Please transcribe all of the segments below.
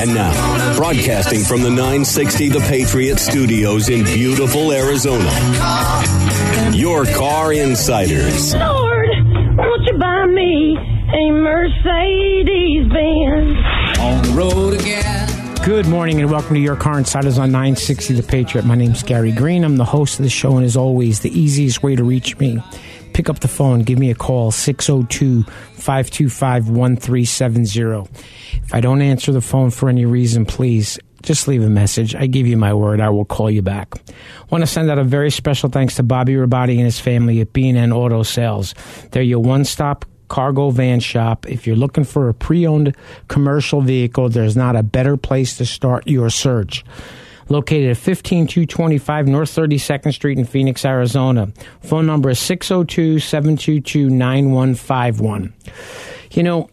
And now, broadcasting from the 960 The Patriot Studios in beautiful Arizona, your car insiders. Lord, won't you buy me a Mercedes Benz? On the road again. Good morning and welcome to your car insiders on 960 The Patriot. My name's Gary Green. I'm the host of the show, and as always, the easiest way to reach me pick up the phone, give me a call, 602 525 1370. If I don't answer the phone for any reason, please just leave a message. I give you my word, I will call you back. I want to send out a very special thanks to Bobby Rabati and his family at B&N Auto Sales. They're your one stop cargo van shop. If you're looking for a pre owned commercial vehicle, there's not a better place to start your search located at 15225 North 32nd Street in Phoenix, Arizona. Phone number is 602 722 9151. You know,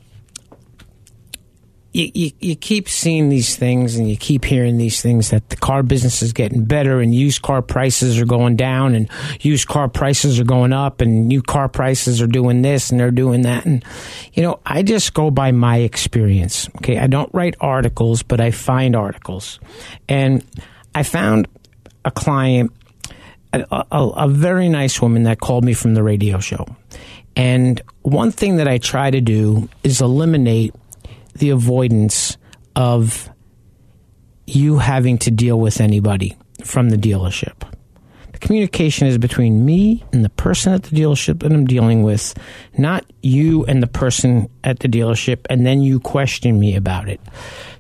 you, you, you, keep seeing these things and you keep hearing these things that the car business is getting better and used car prices are going down and used car prices are going up and new car prices are doing this and they're doing that. And, you know, I just go by my experience. Okay. I don't write articles, but I find articles. And I found a client, a, a, a very nice woman that called me from the radio show. And one thing that I try to do is eliminate the avoidance of you having to deal with anybody from the dealership. The communication is between me and the person at the dealership that I'm dealing with, not you and the person at the dealership, and then you question me about it.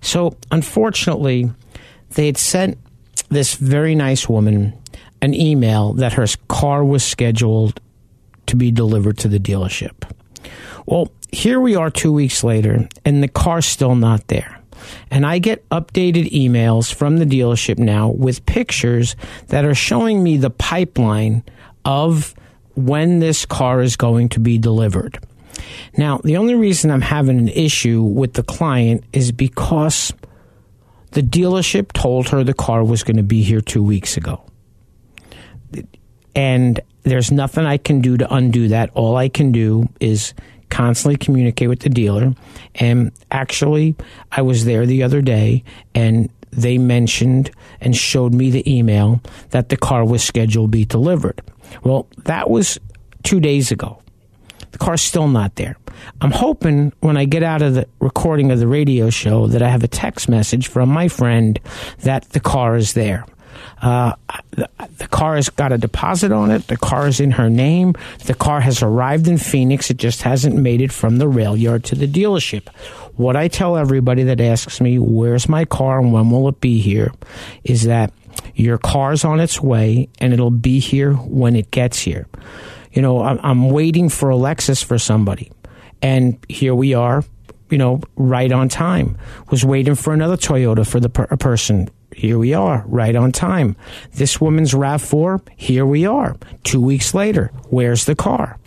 So, unfortunately, they had sent this very nice woman an email that her car was scheduled to be delivered to the dealership. Well, here we are two weeks later, and the car's still not there. And I get updated emails from the dealership now with pictures that are showing me the pipeline of when this car is going to be delivered. Now, the only reason I'm having an issue with the client is because the dealership told her the car was going to be here two weeks ago. And there's nothing I can do to undo that. All I can do is constantly communicate with the dealer. And actually, I was there the other day and they mentioned and showed me the email that the car was scheduled to be delivered. Well, that was two days ago. The car's still not there. I'm hoping when I get out of the recording of the radio show that I have a text message from my friend that the car is there. Uh, the, the, car has got a deposit on it. The car is in her name. The car has arrived in Phoenix. It just hasn't made it from the rail yard to the dealership. What I tell everybody that asks me, where's my car and when will it be here, is that your car's on its way and it'll be here when it gets here. You know, I'm, I'm waiting for a Lexus for somebody. And here we are, you know, right on time. Was waiting for another Toyota for the per- person here we are, right on time. This woman's RAV4, here we are. Two weeks later, where's the car?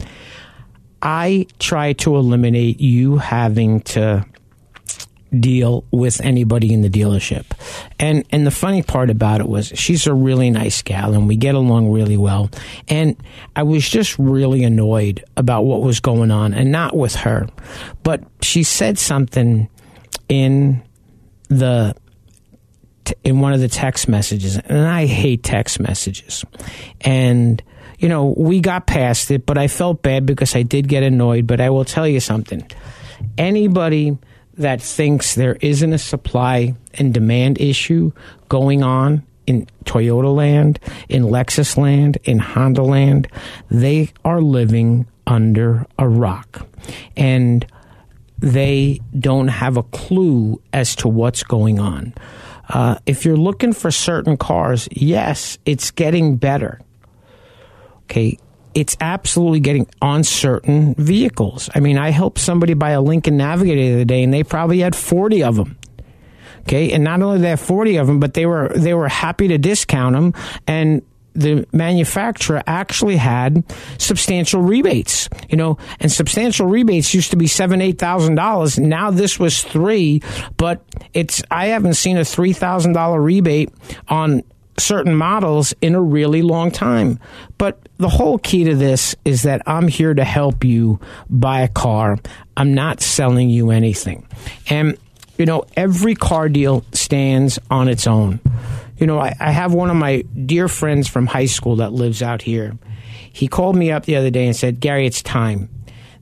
I try to eliminate you having to deal with anybody in the dealership. And and the funny part about it was she's a really nice gal and we get along really well. And I was just really annoyed about what was going on and not with her. But she said something in the in one of the text messages, and I hate text messages. And you know, we got past it, but I felt bad because I did get annoyed. But I will tell you something: anybody that thinks there isn't a supply and demand issue going on in Toyota land, in Lexus land, in Honda land, they are living under a rock. And they don't have a clue as to what's going on. Uh, if you're looking for certain cars, yes, it's getting better. Okay, it's absolutely getting on certain vehicles. I mean, I helped somebody buy a Lincoln Navigator the other day, and they probably had 40 of them. Okay, and not only they have 40 of them, but they were they were happy to discount them, and the manufacturer actually had substantial rebates, you know, and substantial rebates used to be seven, eight thousand dollars. Now this was three, but it's I haven't seen a three thousand dollar rebate on certain models in a really long time. But the whole key to this is that I'm here to help you buy a car. I'm not selling you anything. And, you know, every car deal stands on its own. You know, I, I have one of my dear friends from high school that lives out here. He called me up the other day and said, Gary, it's time.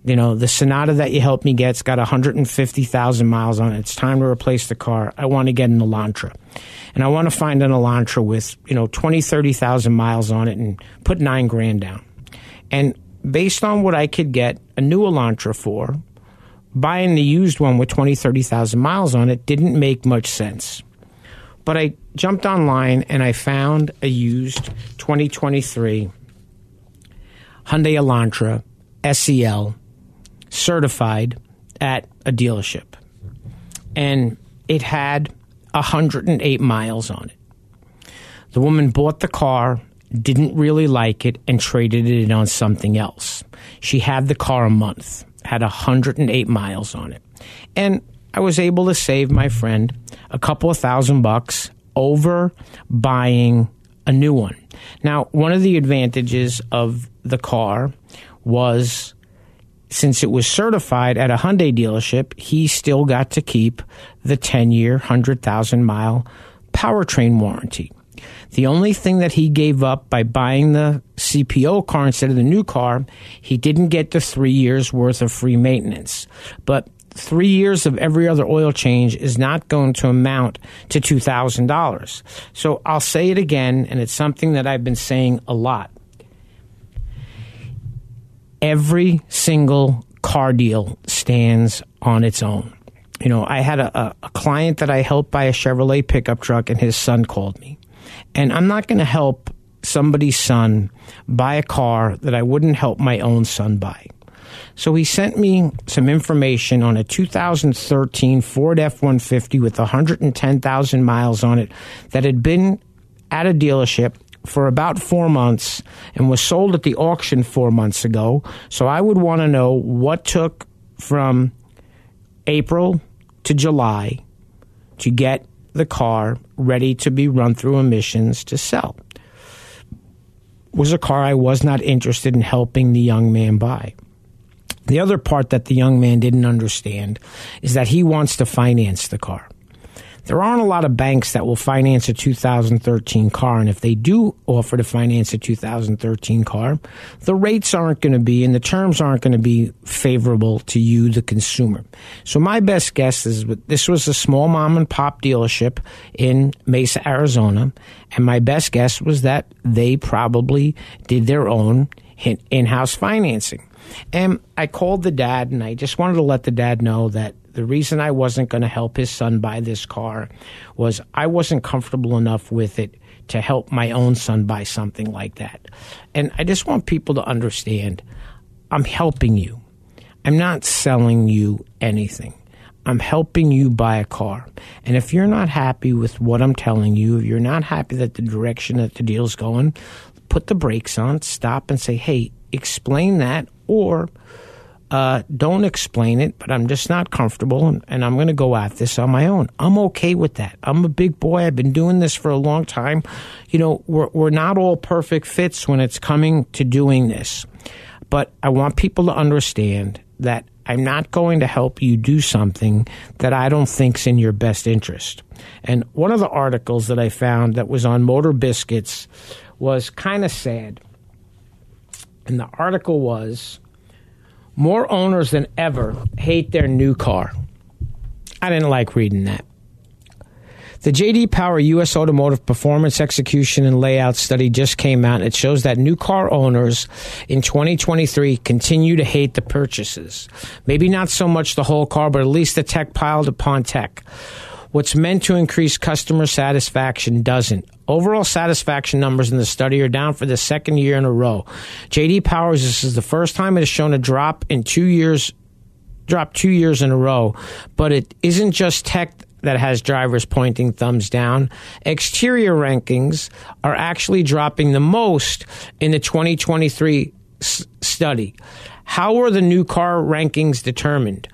You know, the Sonata that you helped me get's got 150,000 miles on it. It's time to replace the car. I want to get an Elantra and I want to find an Elantra with, you know, 20, 30,000 miles on it and put nine grand down. And based on what I could get a new Elantra for, buying the used one with 20, 30,000 miles on it didn't make much sense. But I jumped online and I found a used 2023 Hyundai Elantra SEL certified at a dealership. And it had 108 miles on it. The woman bought the car, didn't really like it, and traded it on something else. She had the car a month, had 108 miles on it. And I was able to save my friend a couple of thousand bucks over buying a new one. Now, one of the advantages of the car was since it was certified at a Hyundai dealership, he still got to keep the 10 year, 100,000 mile powertrain warranty. The only thing that he gave up by buying the CPO car instead of the new car, he didn't get the three years worth of free maintenance. But three years of every other oil change is not going to amount to $2,000. So I'll say it again, and it's something that I've been saying a lot every single car deal stands on its own. You know, I had a, a client that I helped buy a Chevrolet pickup truck, and his son called me. And I'm not going to help somebody's son buy a car that I wouldn't help my own son buy. So he sent me some information on a 2013 Ford F 150 with 110,000 miles on it that had been at a dealership for about four months and was sold at the auction four months ago. So I would want to know what took from April to July to get the car ready to be run through emissions to sell. Was a car I was not interested in helping the young man buy. The other part that the young man didn't understand is that he wants to finance the car there aren't a lot of banks that will finance a 2013 car. And if they do offer to finance a 2013 car, the rates aren't going to be and the terms aren't going to be favorable to you, the consumer. So my best guess is this was a small mom and pop dealership in Mesa, Arizona. And my best guess was that they probably did their own in house financing. And I called the dad and I just wanted to let the dad know that the reason I wasn't going to help his son buy this car was I wasn't comfortable enough with it to help my own son buy something like that. And I just want people to understand I'm helping you. I'm not selling you anything. I'm helping you buy a car. And if you're not happy with what I'm telling you, if you're not happy that the direction that the deal's going, put the brakes on, stop and say, hey, explain that, or uh, don't explain it, but I'm just not comfortable and, and I'm going to go at this on my own. I'm okay with that. I'm a big boy. I've been doing this for a long time. You know, we're, we're not all perfect fits when it's coming to doing this. But I want people to understand that I'm not going to help you do something that I don't think's in your best interest. And one of the articles that I found that was on Motor Biscuits was kind of sad. And the article was more owners than ever hate their new car. I didn't like reading that. The JD Power U.S. Automotive Performance Execution and Layout Study just came out. and It shows that new car owners in 2023 continue to hate the purchases. Maybe not so much the whole car, but at least the tech piled upon tech. What's meant to increase customer satisfaction doesn't. Overall satisfaction numbers in the study are down for the second year in a row. JD Powers, this is the first time it has shown a drop in two years, drop two years in a row. But it isn't just tech that has drivers pointing thumbs down. Exterior rankings are actually dropping the most in the 2023 s- study. How were the new car rankings determined?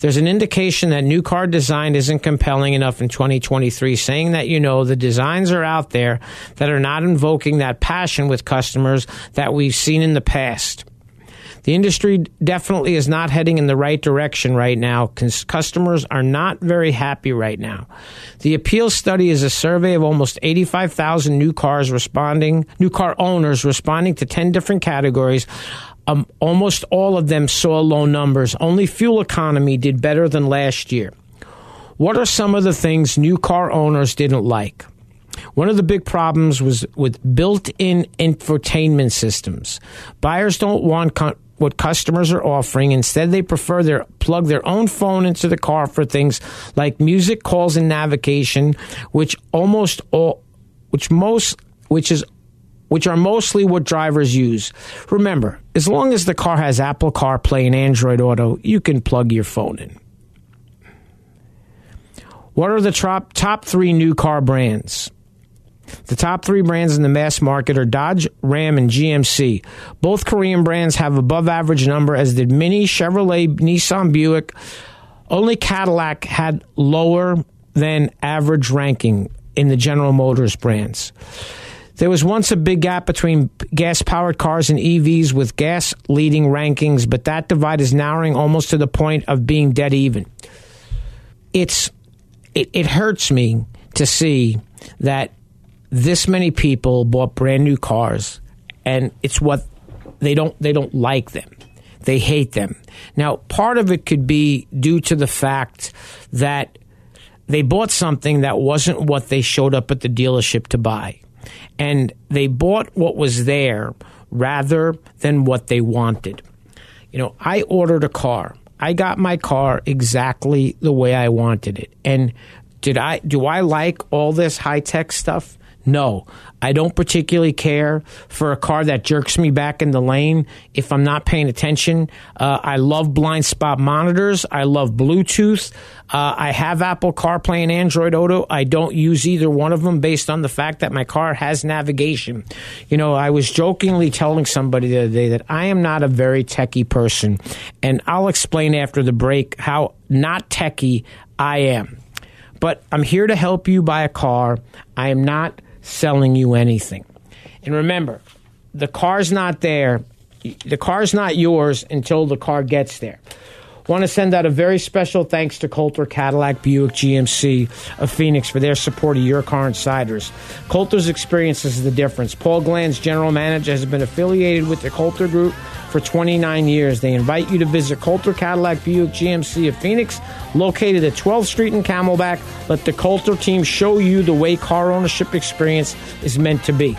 There's an indication that new car design isn't compelling enough in 2023, saying that, you know, the designs are out there that are not invoking that passion with customers that we've seen in the past. The industry definitely is not heading in the right direction right now. Customers are not very happy right now. The appeal study is a survey of almost 85,000 new cars responding, new car owners responding to 10 different categories. Um, almost all of them saw low numbers. Only fuel economy did better than last year. What are some of the things new car owners didn't like? One of the big problems was with built-in infotainment systems. Buyers don't want co- what customers are offering. Instead, they prefer their plug their own phone into the car for things like music, calls, and navigation, which almost all, which most, which is which are mostly what drivers use. Remember, as long as the car has Apple CarPlay and Android Auto, you can plug your phone in. What are the top, top three new car brands? The top three brands in the mass market are Dodge, Ram, and GMC. Both Korean brands have above average number, as did Mini, Chevrolet, Nissan, Buick. Only Cadillac had lower than average ranking in the General Motors brands. There was once a big gap between gas powered cars and EVs with gas leading rankings, but that divide is narrowing almost to the point of being dead even. It's it, it hurts me to see that this many people bought brand new cars and it's what they don't they don't like them. They hate them. Now, part of it could be due to the fact that they bought something that wasn't what they showed up at the dealership to buy. And they bought what was there rather than what they wanted. You know, I ordered a car. I got my car exactly the way I wanted it. And did I do I like all this high-tech stuff? No, I don't particularly care for a car that jerks me back in the lane if I'm not paying attention. Uh, I love blind spot monitors. I love Bluetooth. Uh, I have Apple CarPlay and Android Auto. I don't use either one of them based on the fact that my car has navigation. You know, I was jokingly telling somebody the other day that I am not a very techie person, and I'll explain after the break how not techie I am. But I'm here to help you buy a car. I am not selling you anything. And remember, the car's not there. The car's not yours until the car gets there. Want to send out a very special thanks to Coulter Cadillac Buick GMC of uh, Phoenix for their support of Your Car Insiders. Coulter's experience is the difference. Paul Glanz, general manager, has been affiliated with the Coulter Group for 29 years. They invite you to visit Coulter Cadillac Buick GMC of Phoenix, located at 12th Street in Camelback. Let the Coulter team show you the way car ownership experience is meant to be.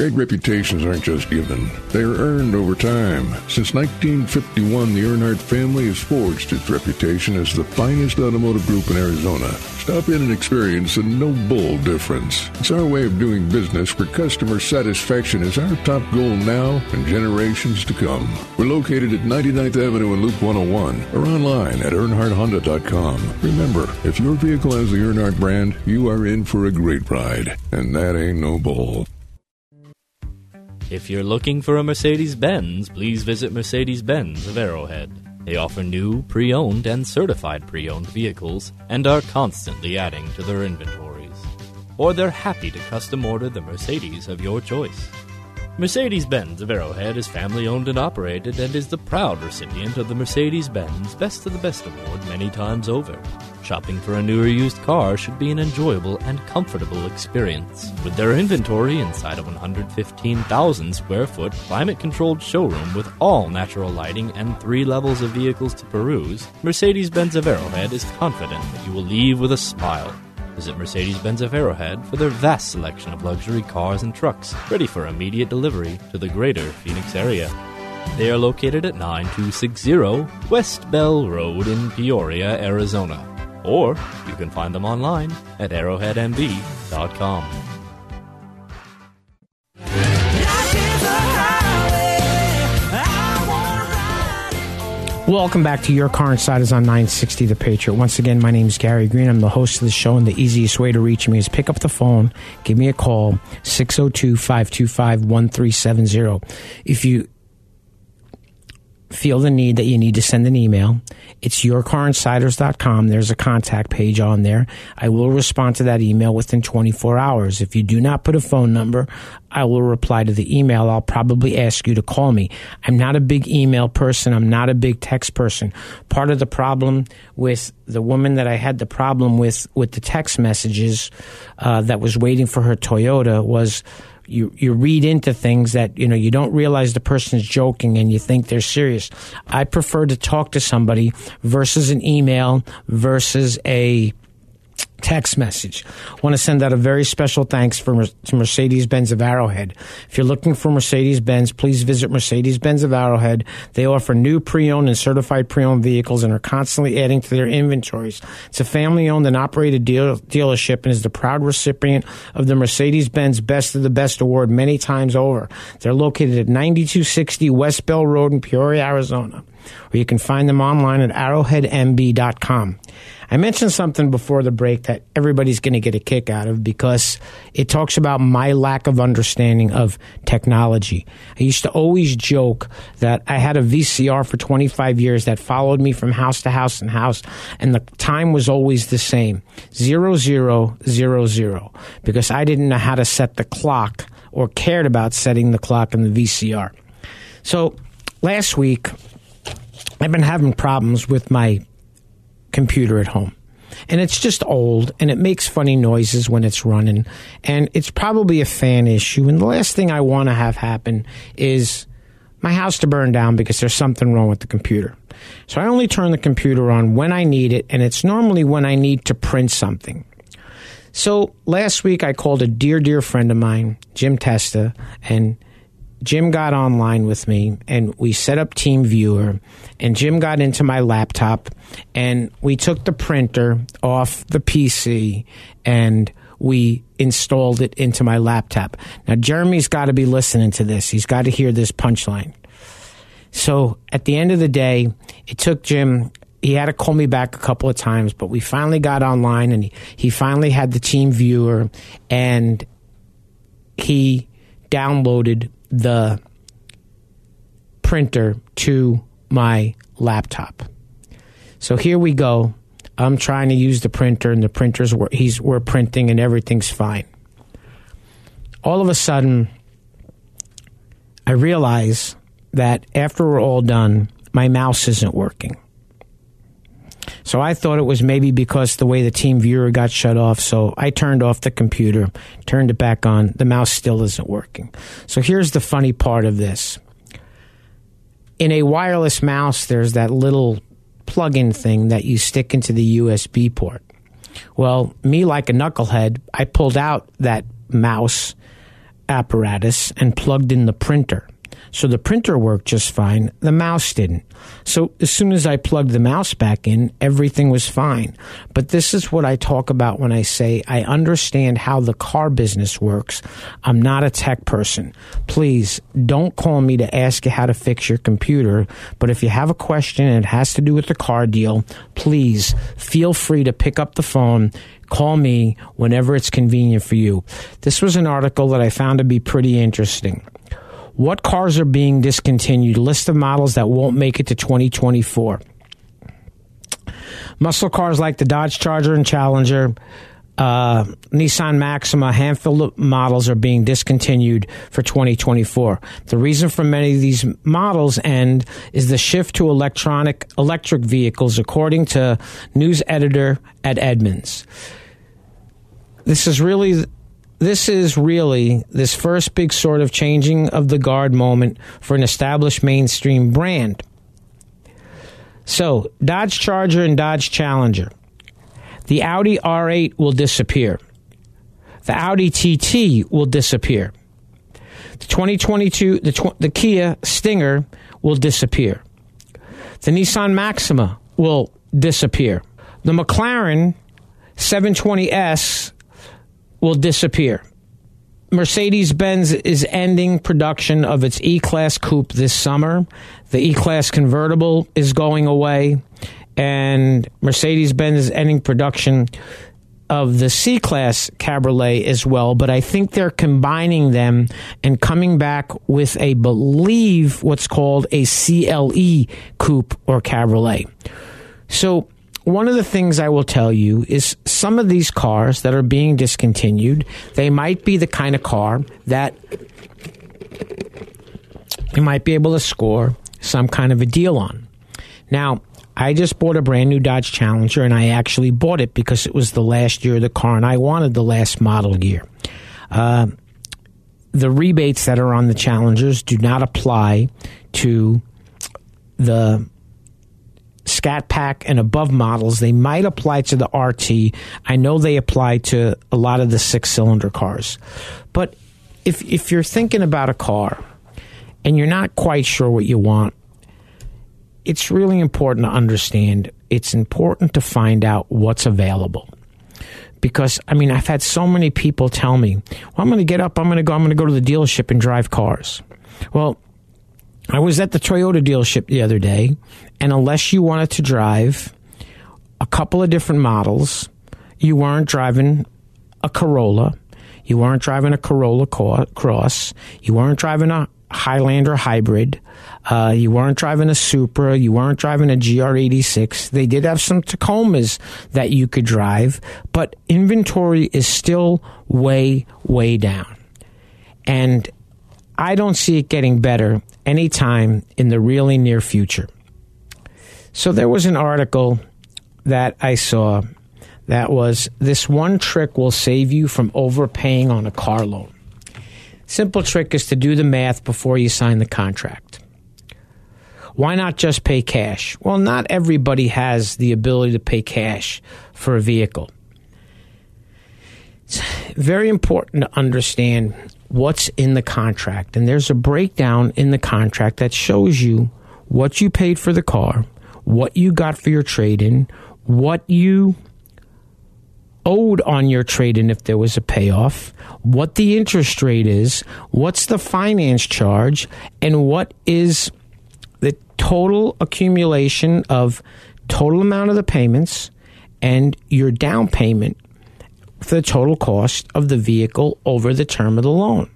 Great reputations aren't just given, they are earned over time. Since 1951, the Earnhardt family has forged its reputation as the finest automotive group in Arizona. Stop in and experience the no bull difference. It's our way of doing business where customer satisfaction is our top goal now and generations to come. We're located at 99th Avenue and Loop 101 or online at earnhardthonda.com. Remember, if your vehicle has the Earnhardt brand, you are in for a great ride. And that ain't no bull. If you're looking for a Mercedes Benz, please visit Mercedes Benz of Arrowhead. They offer new, pre owned, and certified pre owned vehicles and are constantly adding to their inventories. Or they're happy to custom order the Mercedes of your choice. Mercedes Benz of Arrowhead is family owned and operated and is the proud recipient of the Mercedes Benz Best of the Best Award many times over. Shopping for a new or used car should be an enjoyable and comfortable experience. With their inventory inside a 115,000 square foot climate controlled showroom with all natural lighting and three levels of vehicles to peruse, Mercedes Benz of Arrowhead is confident that you will leave with a smile. Visit Mercedes Benz of Arrowhead for their vast selection of luxury cars and trucks ready for immediate delivery to the greater Phoenix area. They are located at 9260 West Bell Road in Peoria, Arizona. Or you can find them online at arrowheadmb.com. Welcome back to Your Car Insiders on 960 The Patriot. Once again, my name is Gary Green. I'm the host of the show, and the easiest way to reach me is pick up the phone, give me a call, 602 525 1370. If you feel the need that you need to send an email, it's yourcarinsiders.com. There's a contact page on there. I will respond to that email within 24 hours. If you do not put a phone number, I will reply to the email. I'll probably ask you to call me. I'm not a big email person. I'm not a big text person. Part of the problem with the woman that I had the problem with with the text messages uh, that was waiting for her Toyota was you you read into things that you know you don't realize the person's joking and you think they're serious. I prefer to talk to somebody versus an email versus a text message. Want to send out a very special thanks for, to Mercedes Benz of Arrowhead. If you're looking for Mercedes Benz, please visit Mercedes Benz of Arrowhead. They offer new pre owned and certified pre owned vehicles and are constantly adding to their inventories. It's a family owned and operated deal, dealership and is the proud recipient of the Mercedes Benz Best of the Best award many times over. They're located at 9260 West Bell Road in Peoria, Arizona, or you can find them online at arrowheadmb.com. I mentioned something before the break that everybody's going to get a kick out of because it talks about my lack of understanding of technology. I used to always joke that I had a VCR for 25 years that followed me from house to house and house, and the time was always the same zero, zero, zero, zero, because I didn't know how to set the clock or cared about setting the clock in the VCR. So last week, I've been having problems with my computer at home. And it's just old and it makes funny noises when it's running. And it's probably a fan issue. And the last thing I want to have happen is my house to burn down because there's something wrong with the computer. So I only turn the computer on when I need it, and it's normally when I need to print something. So last week I called a dear, dear friend of mine, Jim Testa, and Jim got online with me and we set up Team Viewer and Jim got into my laptop and we took the printer off the PC and we installed it into my laptop. Now Jeremy's got to be listening to this. He's got to hear this punchline. So at the end of the day, it took Jim he had to call me back a couple of times, but we finally got online and he, he finally had the team viewer and he downloaded the printer to my laptop. So here we go. I'm trying to use the printer, and the printer's he's we're printing, and everything's fine. All of a sudden, I realize that after we're all done, my mouse isn't working. So I thought it was maybe because the way the team viewer got shut off. So I turned off the computer, turned it back on. The mouse still isn't working. So here's the funny part of this. In a wireless mouse, there's that little plug in thing that you stick into the USB port. Well, me like a knucklehead, I pulled out that mouse apparatus and plugged in the printer. So the printer worked just fine. The mouse didn't. So as soon as I plugged the mouse back in, everything was fine. But this is what I talk about when I say I understand how the car business works. I'm not a tech person. Please don't call me to ask you how to fix your computer. But if you have a question and it has to do with the car deal, please feel free to pick up the phone call me whenever it's convenient for you. This was an article that I found to be pretty interesting. What cars are being discontinued? List of models that won't make it to 2024. Muscle cars like the Dodge Charger and Challenger, uh, Nissan Maxima, handful of models are being discontinued for 2024. The reason for many of these models end is the shift to electronic electric vehicles, according to news editor at Edmunds. This is really this is really this first big sort of changing of the guard moment for an established mainstream brand. So, Dodge Charger and Dodge Challenger. The Audi R8 will disappear. The Audi TT will disappear. The 2022, the, tw- the Kia Stinger will disappear. The Nissan Maxima will disappear. The McLaren 720S will disappear. Mercedes Benz is ending production of its E Class coupe this summer. The E Class convertible is going away, and Mercedes Benz is ending production of the C Class Cabriolet as well. But I think they're combining them and coming back with a believe what's called a CLE coupe or Cabriolet. So one of the things I will tell you is some of these cars that are being discontinued, they might be the kind of car that you might be able to score some kind of a deal on. Now, I just bought a brand new Dodge Challenger, and I actually bought it because it was the last year of the car, and I wanted the last model year. Uh, the rebates that are on the Challengers do not apply to the Scat Pack and above models. They might apply to the RT. I know they apply to a lot of the six cylinder cars. But if if you're thinking about a car and you're not quite sure what you want, it's really important to understand. It's important to find out what's available. Because I mean, I've had so many people tell me, "Well, I'm going to get up, I'm going to go, I'm going to go to the dealership and drive cars." Well, I was at the Toyota dealership the other day, and unless you wanted to drive a couple of different models, you weren't driving a Corolla, you weren't driving a Corolla Cross, you weren't driving a Highlander hybrid, uh, you weren't driving a Supra, you weren't driving a GR86. They did have some Tacomas that you could drive, but inventory is still way, way down. And I don't see it getting better anytime in the really near future. So there was an article that I saw that was this one trick will save you from overpaying on a car loan. Simple trick is to do the math before you sign the contract. Why not just pay cash? Well, not everybody has the ability to pay cash for a vehicle. It's very important to understand what's in the contract. And there's a breakdown in the contract that shows you what you paid for the car, what you got for your trade in, what you owed on your trade in if there was a payoff, what the interest rate is, what's the finance charge, and what is the total accumulation of total amount of the payments and your down payment for the total cost of the vehicle over the term of the loan.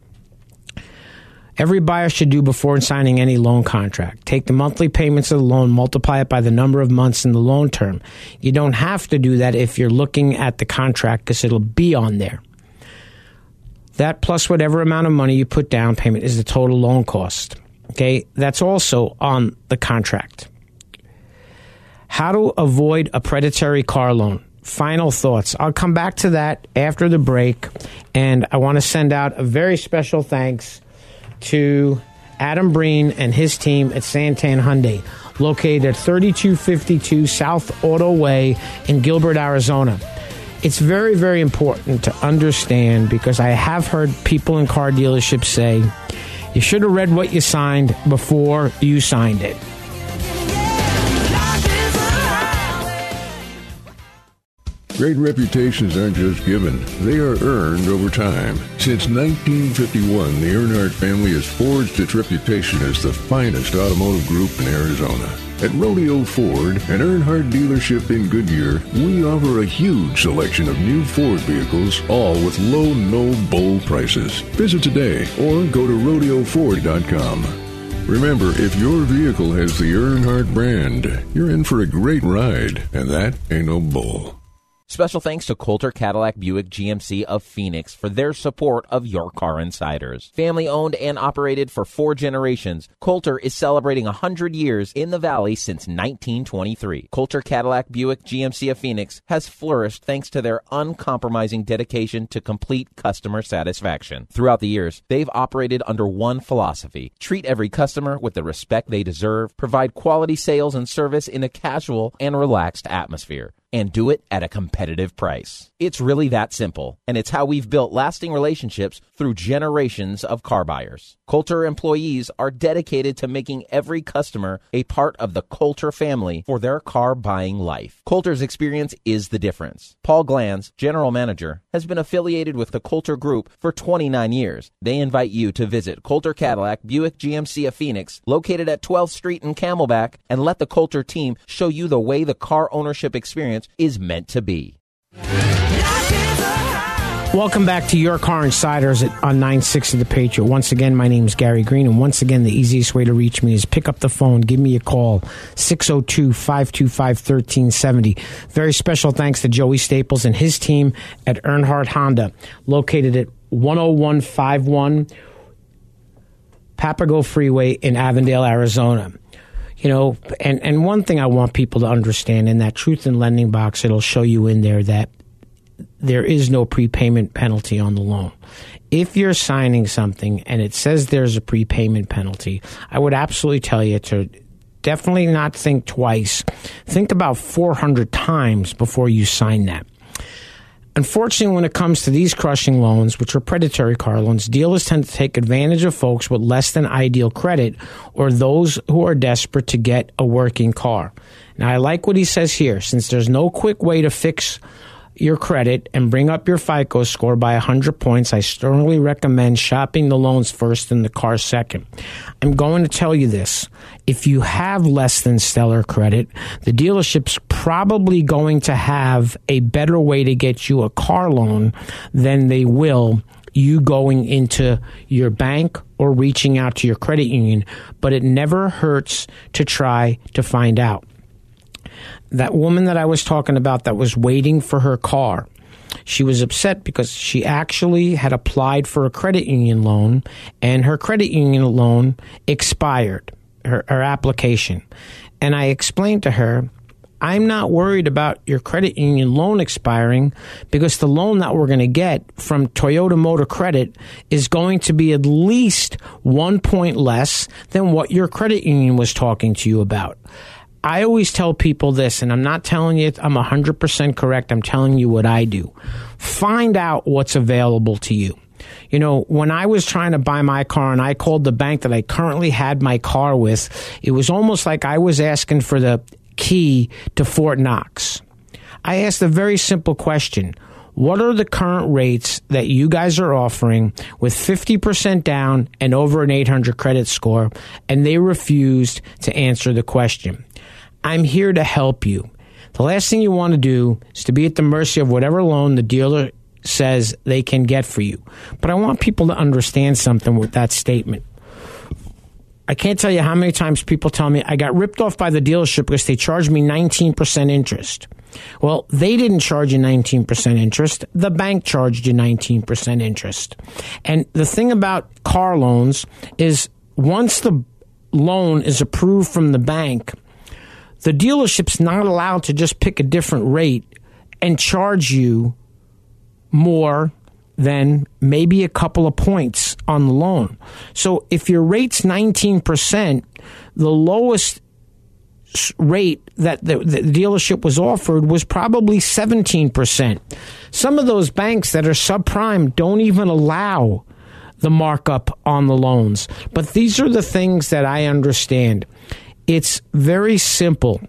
Every buyer should do before signing any loan contract. Take the monthly payments of the loan, multiply it by the number of months in the loan term. You don't have to do that if you're looking at the contract because it'll be on there. That plus whatever amount of money you put down payment is the total loan cost. Okay, that's also on the contract. How to avoid a predatory car loan final thoughts. I'll come back to that after the break, and I want to send out a very special thanks to Adam Breen and his team at Santan Hyundai, located at 3252 South Auto Way in Gilbert, Arizona. It's very, very important to understand because I have heard people in car dealerships say, you should have read what you signed before you signed it. Great reputations aren't just given, they are earned over time. Since 1951, the Earnhardt family has forged its reputation as the finest automotive group in Arizona. At Rodeo Ford, an Earnhardt dealership in Goodyear, we offer a huge selection of new Ford vehicles, all with low, no bull prices. Visit today or go to rodeoford.com. Remember, if your vehicle has the Earnhardt brand, you're in for a great ride, and that ain't no bull. Special thanks to Coulter Cadillac Buick GMC of Phoenix for their support of Your Car Insiders. Family owned and operated for four generations, Coulter is celebrating 100 years in the Valley since 1923. Coulter Cadillac Buick GMC of Phoenix has flourished thanks to their uncompromising dedication to complete customer satisfaction. Throughout the years, they've operated under one philosophy treat every customer with the respect they deserve, provide quality sales and service in a casual and relaxed atmosphere and do it at a competitive price. It's really that simple, and it's how we've built lasting relationships through generations of car buyers. Coulter employees are dedicated to making every customer a part of the Coulter family for their car buying life. Coulter's experience is the difference. Paul Glanz, general manager, has been affiliated with the Coulter Group for 29 years. They invite you to visit Coulter Cadillac Buick GMC of Phoenix, located at 12th Street in Camelback, and let the Coulter team show you the way the car ownership experience is meant to be. Welcome back to Your Car Insiders at, on 960 The Patriot. Once again, my name is Gary Green, and once again, the easiest way to reach me is pick up the phone, give me a call, 602 525 1370. Very special thanks to Joey Staples and his team at Earnhardt Honda, located at 10151 Papago Freeway in Avondale, Arizona you know, and, and one thing I want people to understand in that truth in lending box, it'll show you in there that there is no prepayment penalty on the loan. If you're signing something and it says there's a prepayment penalty, I would absolutely tell you to definitely not think twice. Think about 400 times before you sign that. Unfortunately, when it comes to these crushing loans, which are predatory car loans, dealers tend to take advantage of folks with less than ideal credit or those who are desperate to get a working car. Now, I like what he says here. Since there's no quick way to fix your credit and bring up your FICO score by 100 points, I strongly recommend shopping the loans first and the car second. I'm going to tell you this. If you have less than stellar credit, the dealership's probably going to have a better way to get you a car loan than they will you going into your bank or reaching out to your credit union, but it never hurts to try to find out that woman that I was talking about that was waiting for her car, she was upset because she actually had applied for a credit union loan and her credit union loan expired, her, her application. And I explained to her, I'm not worried about your credit union loan expiring because the loan that we're going to get from Toyota Motor Credit is going to be at least one point less than what your credit union was talking to you about. I always tell people this, and I'm not telling you I'm 100% correct. I'm telling you what I do. Find out what's available to you. You know, when I was trying to buy my car and I called the bank that I currently had my car with, it was almost like I was asking for the key to Fort Knox. I asked a very simple question. What are the current rates that you guys are offering with 50% down and over an 800 credit score? And they refused to answer the question. I'm here to help you. The last thing you want to do is to be at the mercy of whatever loan the dealer says they can get for you. But I want people to understand something with that statement. I can't tell you how many times people tell me I got ripped off by the dealership because they charged me 19% interest. Well, they didn't charge you 19% interest. The bank charged you 19% interest. And the thing about car loans is once the loan is approved from the bank, the dealership's not allowed to just pick a different rate and charge you more than maybe a couple of points on the loan. So if your rate's 19%, the lowest rate that the, the, dealership was offered was probably 17%. Some of those banks that are subprime don't even allow the markup on the loans. But these are the things that I understand. It's very simple.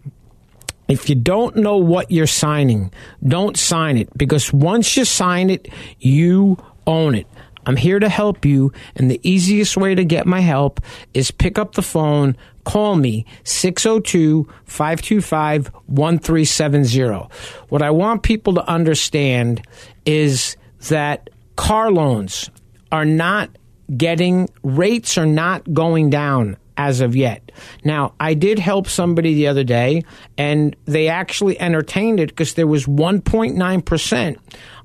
If you don't know what you're signing, don't sign it because once you sign it, you own it. I'm here to help you, and the easiest way to get my help is pick up the phone, call me 602 525 1370. What I want people to understand is that car loans are not getting, rates are not going down as of yet. Now, I did help somebody the other day, and they actually entertained it because there was 1.9%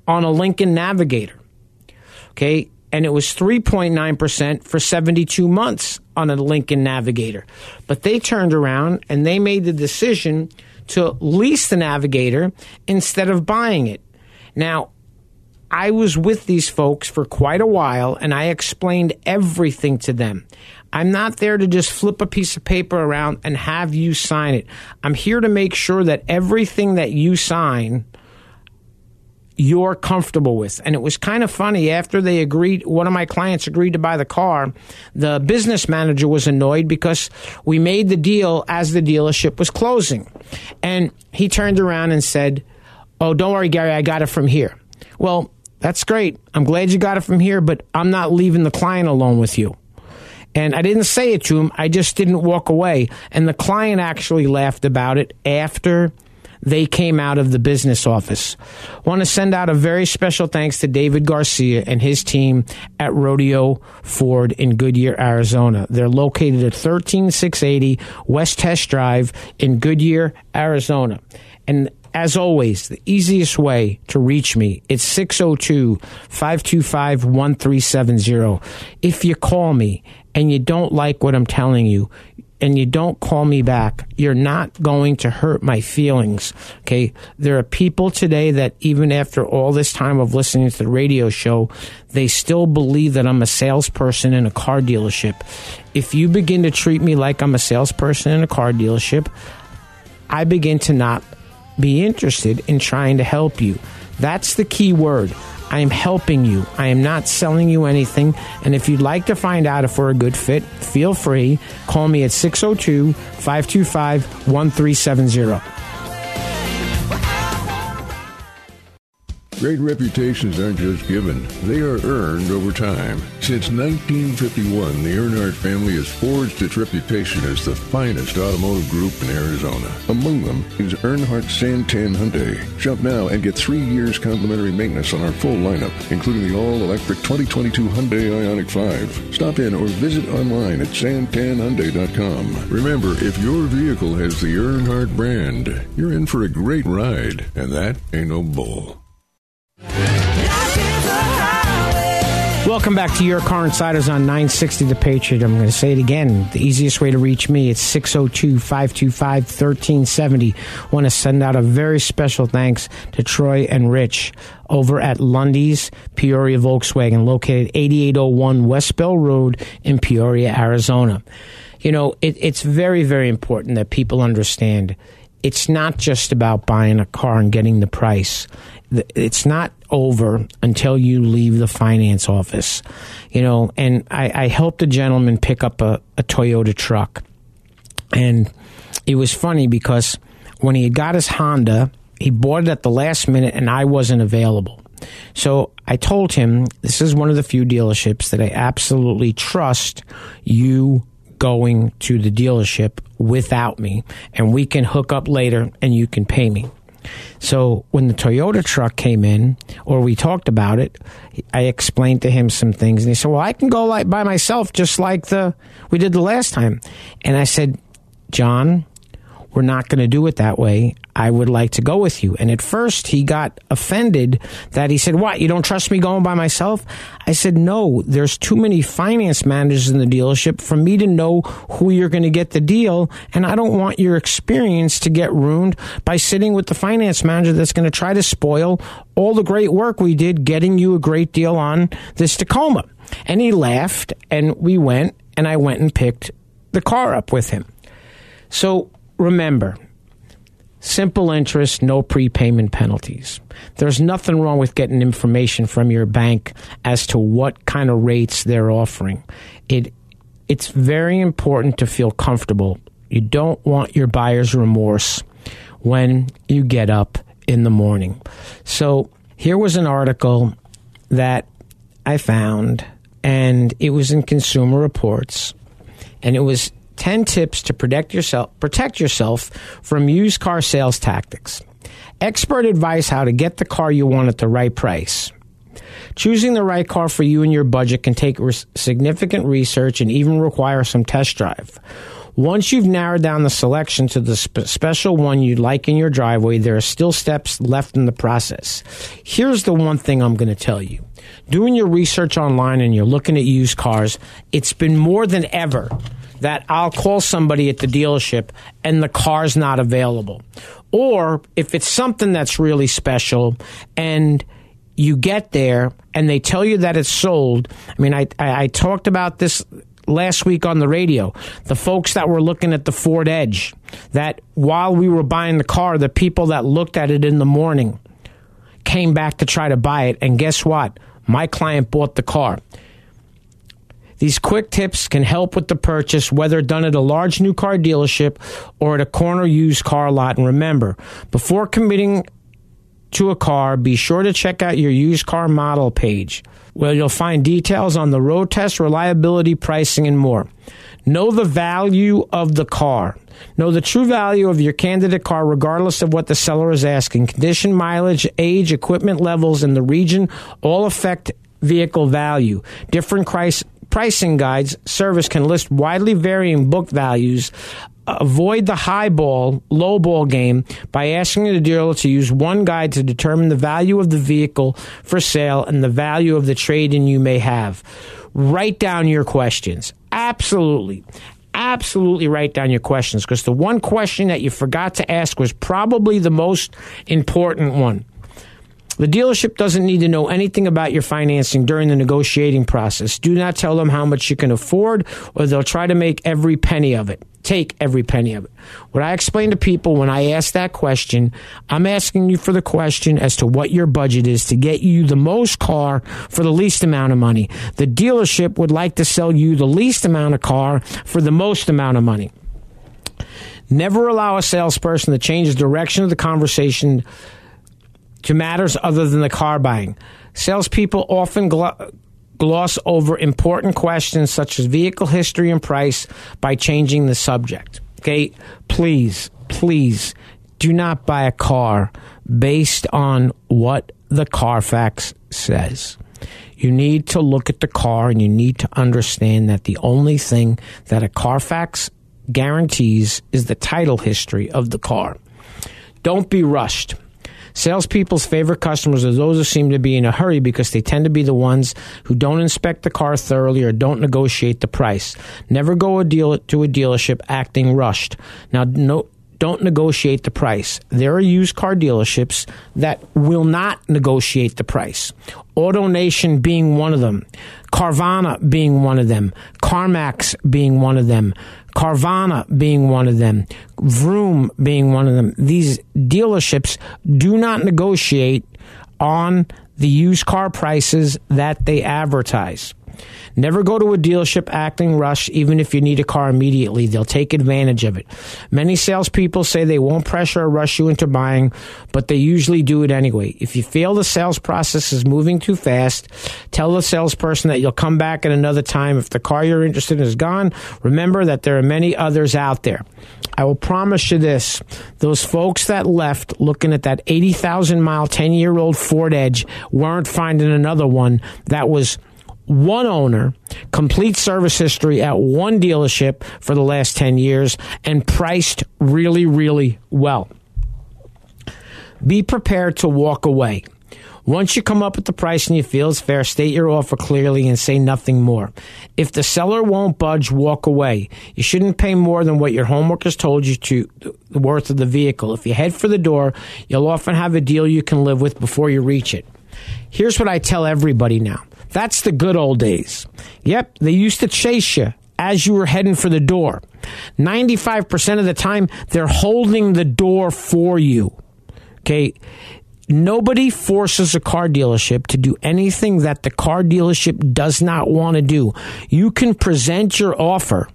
on a Lincoln Navigator. Okay. And it was 3.9% for 72 months on a Lincoln Navigator. But they turned around and they made the decision to lease the Navigator instead of buying it. Now, I was with these folks for quite a while and I explained everything to them. I'm not there to just flip a piece of paper around and have you sign it. I'm here to make sure that everything that you sign you're comfortable with. And it was kind of funny after they agreed, one of my clients agreed to buy the car. The business manager was annoyed because we made the deal as the dealership was closing. And he turned around and said, Oh, don't worry, Gary, I got it from here. Well, that's great. I'm glad you got it from here, but I'm not leaving the client alone with you. And I didn't say it to him. I just didn't walk away. And the client actually laughed about it after they came out of the business office. Want to send out a very special thanks to David Garcia and his team at Rodeo Ford in Goodyear, Arizona. They're located at 13680 West Test Drive in Goodyear, Arizona. And as always, the easiest way to reach me is 602 525 1370. If you call me and you don't like what I'm telling you, and you don't call me back, you're not going to hurt my feelings. Okay. There are people today that even after all this time of listening to the radio show, they still believe that I'm a salesperson in a car dealership. If you begin to treat me like I'm a salesperson in a car dealership, I begin to not be interested in trying to help you. That's the key word. I am helping you. I am not selling you anything. And if you'd like to find out if we're a good fit, feel free. Call me at 602 525 1370. Great reputations aren't just given, they are earned over time. Since 1951, the Earnhardt family has forged its reputation as the finest automotive group in Arizona. Among them is Earnhardt Santan Hyundai. Shop now and get three years complimentary maintenance on our full lineup, including the all-electric 2022 Hyundai Ioniq 5. Stop in or visit online at santanhyundai.com. Remember, if your vehicle has the Earnhardt brand, you're in for a great ride, and that ain't no bull. Welcome back to Your Car Insiders on 960 The Patriot. I'm going to say it again. The easiest way to reach me is 602 525 1370. want to send out a very special thanks to Troy and Rich over at Lunde's Peoria Volkswagen, located 8801 West Bell Road in Peoria, Arizona. You know, it, it's very, very important that people understand it's not just about buying a car and getting the price it's not over until you leave the finance office. You know, and I, I helped a gentleman pick up a, a Toyota truck. And it was funny because when he got his Honda, he bought it at the last minute and I wasn't available. So I told him this is one of the few dealerships that I absolutely trust you going to the dealership without me and we can hook up later and you can pay me. So when the Toyota truck came in, or we talked about it, I explained to him some things, and he said, "Well, I can go like by myself, just like the we did the last time." And I said, "John, we're not going to do it that way. I would like to go with you. And at first, he got offended that he said, What, you don't trust me going by myself? I said, No, there's too many finance managers in the dealership for me to know who you're going to get the deal. And I don't want your experience to get ruined by sitting with the finance manager that's going to try to spoil all the great work we did getting you a great deal on this Tacoma. And he laughed, and we went, and I went and picked the car up with him. So remember, simple interest, no prepayment penalties. There's nothing wrong with getting information from your bank as to what kind of rates they're offering. It it's very important to feel comfortable. You don't want your buyer's remorse when you get up in the morning. So, here was an article that I found and it was in Consumer Reports and it was 10 tips to protect yourself, protect yourself from used car sales tactics. Expert advice how to get the car you want at the right price. Choosing the right car for you and your budget can take significant research and even require some test drive. Once you've narrowed down the selection to the spe- special one you'd like in your driveway, there are still steps left in the process. Here's the one thing I'm going to tell you. Doing your research online and you're looking at used cars, it's been more than ever that I'll call somebody at the dealership and the car's not available. Or if it's something that's really special and you get there and they tell you that it's sold. I mean, I, I, I talked about this last week on the radio. The folks that were looking at the Ford Edge, that while we were buying the car, the people that looked at it in the morning came back to try to buy it. And guess what? My client bought the car. These quick tips can help with the purchase, whether done at a large new car dealership or at a corner used car lot. And remember, before committing to a car, be sure to check out your used car model page, where you'll find details on the road test, reliability, pricing, and more. Know the value of the car. Know the true value of your candidate car, regardless of what the seller is asking. Condition, mileage, age, equipment levels, and the region all affect vehicle value. Different price, pricing guides service can list widely varying book values. Avoid the high ball, low ball game by asking the dealer to use one guide to determine the value of the vehicle for sale and the value of the trade in you may have. Write down your questions. Absolutely. Absolutely write down your questions because the one question that you forgot to ask was probably the most important one. The dealership doesn't need to know anything about your financing during the negotiating process. Do not tell them how much you can afford, or they'll try to make every penny of it. Take every penny of it. What I explain to people when I ask that question, I'm asking you for the question as to what your budget is to get you the most car for the least amount of money. The dealership would like to sell you the least amount of car for the most amount of money. Never allow a salesperson to change the direction of the conversation to matters other than the car buying. Salespeople often gl- gloss over important questions such as vehicle history and price by changing the subject. Okay, please, please do not buy a car based on what the Carfax says. You need to look at the car and you need to understand that the only thing that a Carfax guarantees is the title history of the car. Don't be rushed. Salespeople's favorite customers are those who seem to be in a hurry because they tend to be the ones who don't inspect the car thoroughly or don't negotiate the price. Never go a deal to a dealership acting rushed. Now, no, don't negotiate the price. There are used car dealerships that will not negotiate the price. AutoNation being one of them, Carvana being one of them, CarMax being one of them, Carvana being one of them, Vroom being one of them. These dealerships do not negotiate on the used car prices that they advertise. Never go to a dealership acting rush, even if you need a car immediately. They'll take advantage of it. Many salespeople say they won't pressure or rush you into buying, but they usually do it anyway. If you feel the sales process is moving too fast, tell the salesperson that you'll come back at another time. If the car you're interested in is gone, remember that there are many others out there. I will promise you this those folks that left looking at that 80,000 mile, 10 year old Ford Edge weren't finding another one that was one owner, complete service history at one dealership for the last 10 years, and priced really, really well. Be prepared to walk away. Once you come up with the price and you feel it's fair, state your offer clearly and say nothing more. If the seller won't budge, walk away. You shouldn't pay more than what your homework has told you to the worth of the vehicle. If you head for the door, you'll often have a deal you can live with before you reach it. Here's what I tell everybody now. That's the good old days. Yep, they used to chase you as you were heading for the door. 95% of the time, they're holding the door for you. Okay. Nobody forces a car dealership to do anything that the car dealership does not want to do. You can present your offer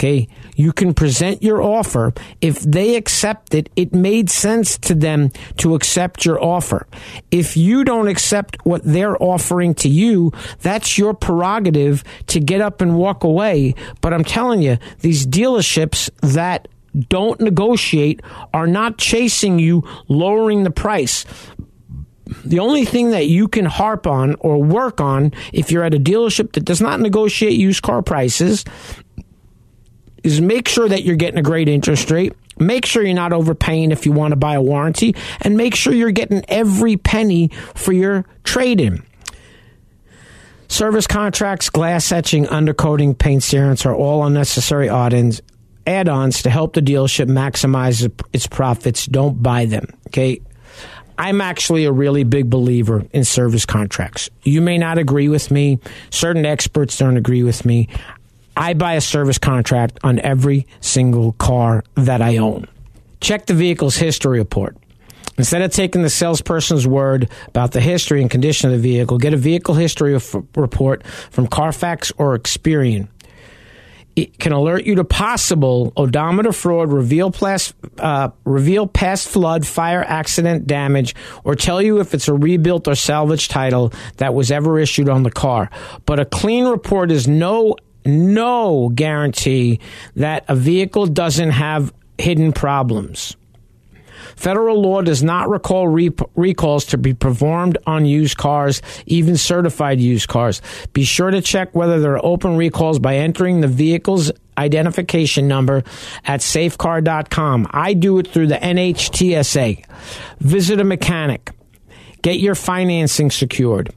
Okay. You can present your offer. If they accept it, it made sense to them to accept your offer. If you don't accept what they're offering to you, that's your prerogative to get up and walk away. But I'm telling you, these dealerships that don't negotiate are not chasing you, lowering the price the only thing that you can harp on or work on if you're at a dealership that does not negotiate used car prices is make sure that you're getting a great interest rate. Make sure you're not overpaying if you want to buy a warranty, and make sure you're getting every penny for your trade in. Service contracts, glass etching, undercoating, paint sealants are all unnecessary add-ins, add-ons to help the dealership maximize its profits. Don't buy them. Okay. I'm actually a really big believer in service contracts. You may not agree with me. Certain experts don't agree with me. I buy a service contract on every single car that I own. Check the vehicle's history report. Instead of taking the salesperson's word about the history and condition of the vehicle, get a vehicle history report from Carfax or Experian. It can alert you to possible odometer fraud, reveal past, uh, reveal past flood, fire, accident, damage, or tell you if it's a rebuilt or salvage title that was ever issued on the car. But a clean report is no no guarantee that a vehicle doesn't have hidden problems. Federal law does not recall re- recalls to be performed on used cars, even certified used cars. Be sure to check whether there are open recalls by entering the vehicle's identification number at safecar.com. I do it through the NHTSA. Visit a mechanic. Get your financing secured.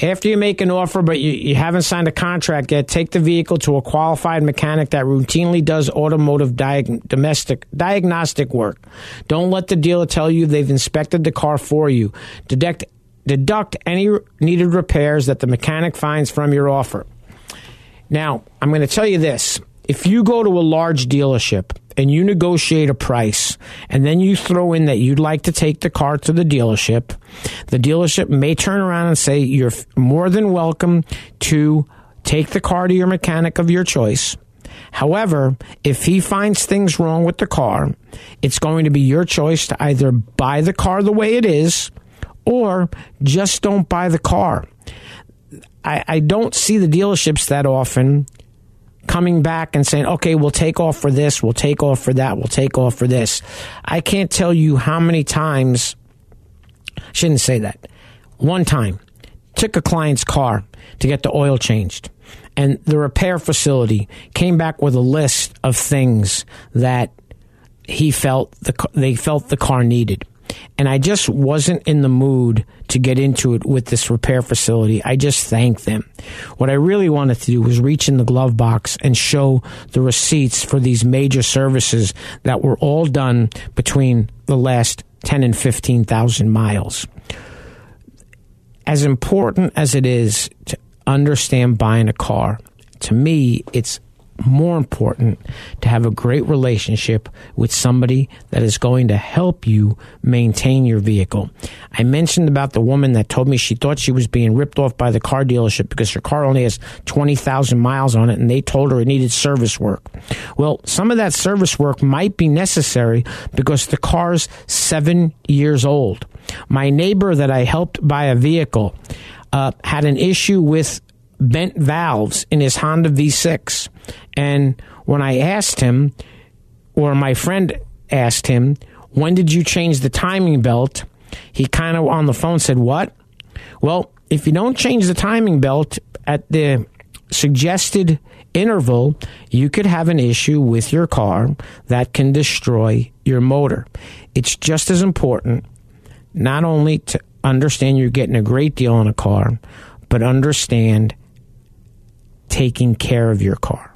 After you make an offer, but you, you haven't signed a contract yet, take the vehicle to a qualified mechanic that routinely does automotive diag- domestic diagnostic work. Don't let the dealer tell you they've inspected the car for you. Deduct, deduct any needed repairs that the mechanic finds from your offer. Now, I'm going to tell you this. If you go to a large dealership and you negotiate a price and then you throw in that you'd like to take the car to the dealership, the dealership may turn around and say you're more than welcome to take the car to your mechanic of your choice. However, if he finds things wrong with the car, it's going to be your choice to either buy the car the way it is or just don't buy the car. I, I don't see the dealerships that often coming back and saying, okay, we'll take off for this, we'll take off for that, we'll take off for this. I can't tell you how many times, shouldn't say that. One time, took a client's car to get the oil changed. And the repair facility came back with a list of things that he felt the they felt the car needed and I just wasn't in the mood to get into it with this repair facility. I just thanked them. What I really wanted to do was reach in the glove box and show the receipts for these major services that were all done between the last 10 and 15,000 miles. As important as it is to understand buying a car, to me, it's more important to have a great relationship with somebody that is going to help you maintain your vehicle. I mentioned about the woman that told me she thought she was being ripped off by the car dealership because her car only has 20,000 miles on it and they told her it needed service work. Well, some of that service work might be necessary because the car's seven years old. My neighbor that I helped buy a vehicle uh, had an issue with bent valves in his Honda V6. And when I asked him, or my friend asked him, when did you change the timing belt? He kind of on the phone said, What? Well, if you don't change the timing belt at the suggested interval, you could have an issue with your car that can destroy your motor. It's just as important not only to understand you're getting a great deal on a car, but understand taking care of your car.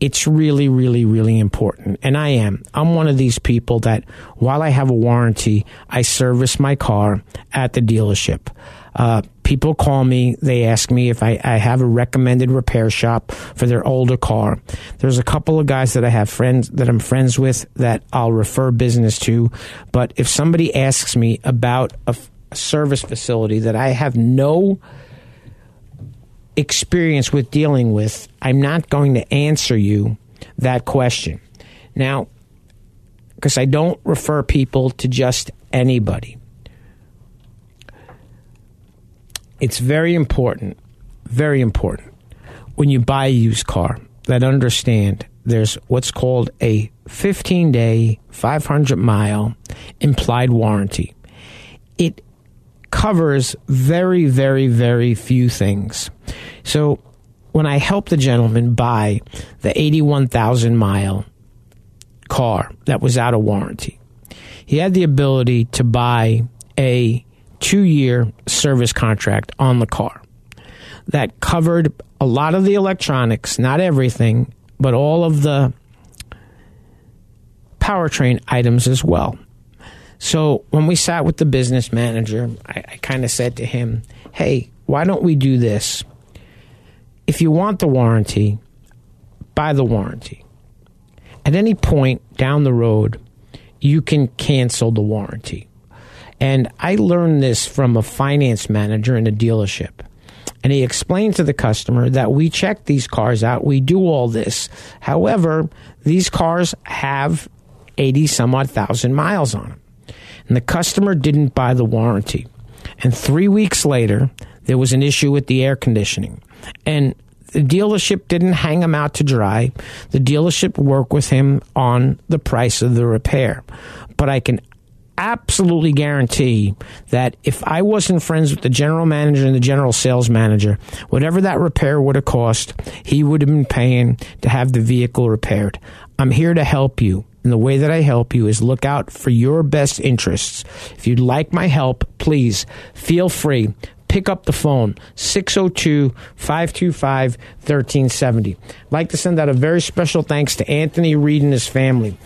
It's really, really, really important. And I am. I'm one of these people that while I have a warranty, I service my car at the dealership. Uh, people call me, they ask me if I, I, have a recommended repair shop for their older car. There's a couple of guys that I have friends that I'm friends with that I'll refer business to. But if somebody asks me about a, a service facility that I have no experience with dealing with, I'm not going to answer you that question. Now, because I don't refer people to just anybody. It's very important, very important when you buy a used car that understand there's what's called a 15 day, 500 mile implied warranty. Covers very, very, very few things. So when I helped the gentleman buy the 81,000 mile car that was out of warranty, he had the ability to buy a two year service contract on the car that covered a lot of the electronics, not everything, but all of the powertrain items as well. So when we sat with the business manager, I, I kind of said to him, hey, why don't we do this? If you want the warranty, buy the warranty. At any point down the road, you can cancel the warranty. And I learned this from a finance manager in a dealership. And he explained to the customer that we check these cars out, we do all this. However, these cars have 80 some odd thousand miles on them. And the customer didn't buy the warranty. And three weeks later, there was an issue with the air conditioning. And the dealership didn't hang him out to dry. The dealership worked with him on the price of the repair. But I can absolutely guarantee that if I wasn't friends with the general manager and the general sales manager, whatever that repair would have cost, he would have been paying to have the vehicle repaired. I'm here to help you. And the way that I help you is look out for your best interests. If you'd like my help, please feel free. Pick up the phone, 602 525 1370. I'd like to send out a very special thanks to Anthony Reed and his family.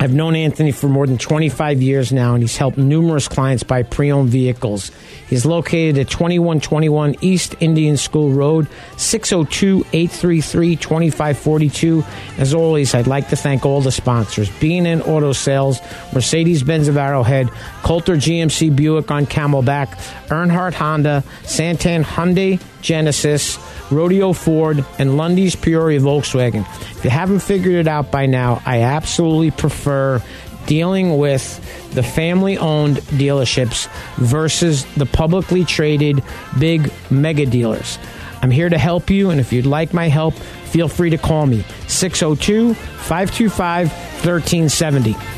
I've known Anthony for more than 25 years now, and he's helped numerous clients buy pre owned vehicles. He's located at 2121 East Indian School Road, 602 833 2542. As always, I'd like to thank all the sponsors B&N Auto Sales, Mercedes Benz of Arrowhead, Coulter GMC Buick on Camelback, Earnhardt Honda, Santan Hyundai Genesis, Rodeo Ford, and Lunde's Peoria Volkswagen. If you haven't figured it out by now, I absolutely prefer dealing with the family owned dealerships versus the publicly traded big mega dealers. I'm here to help you, and if you'd like my help, feel free to call me 602 525 1370.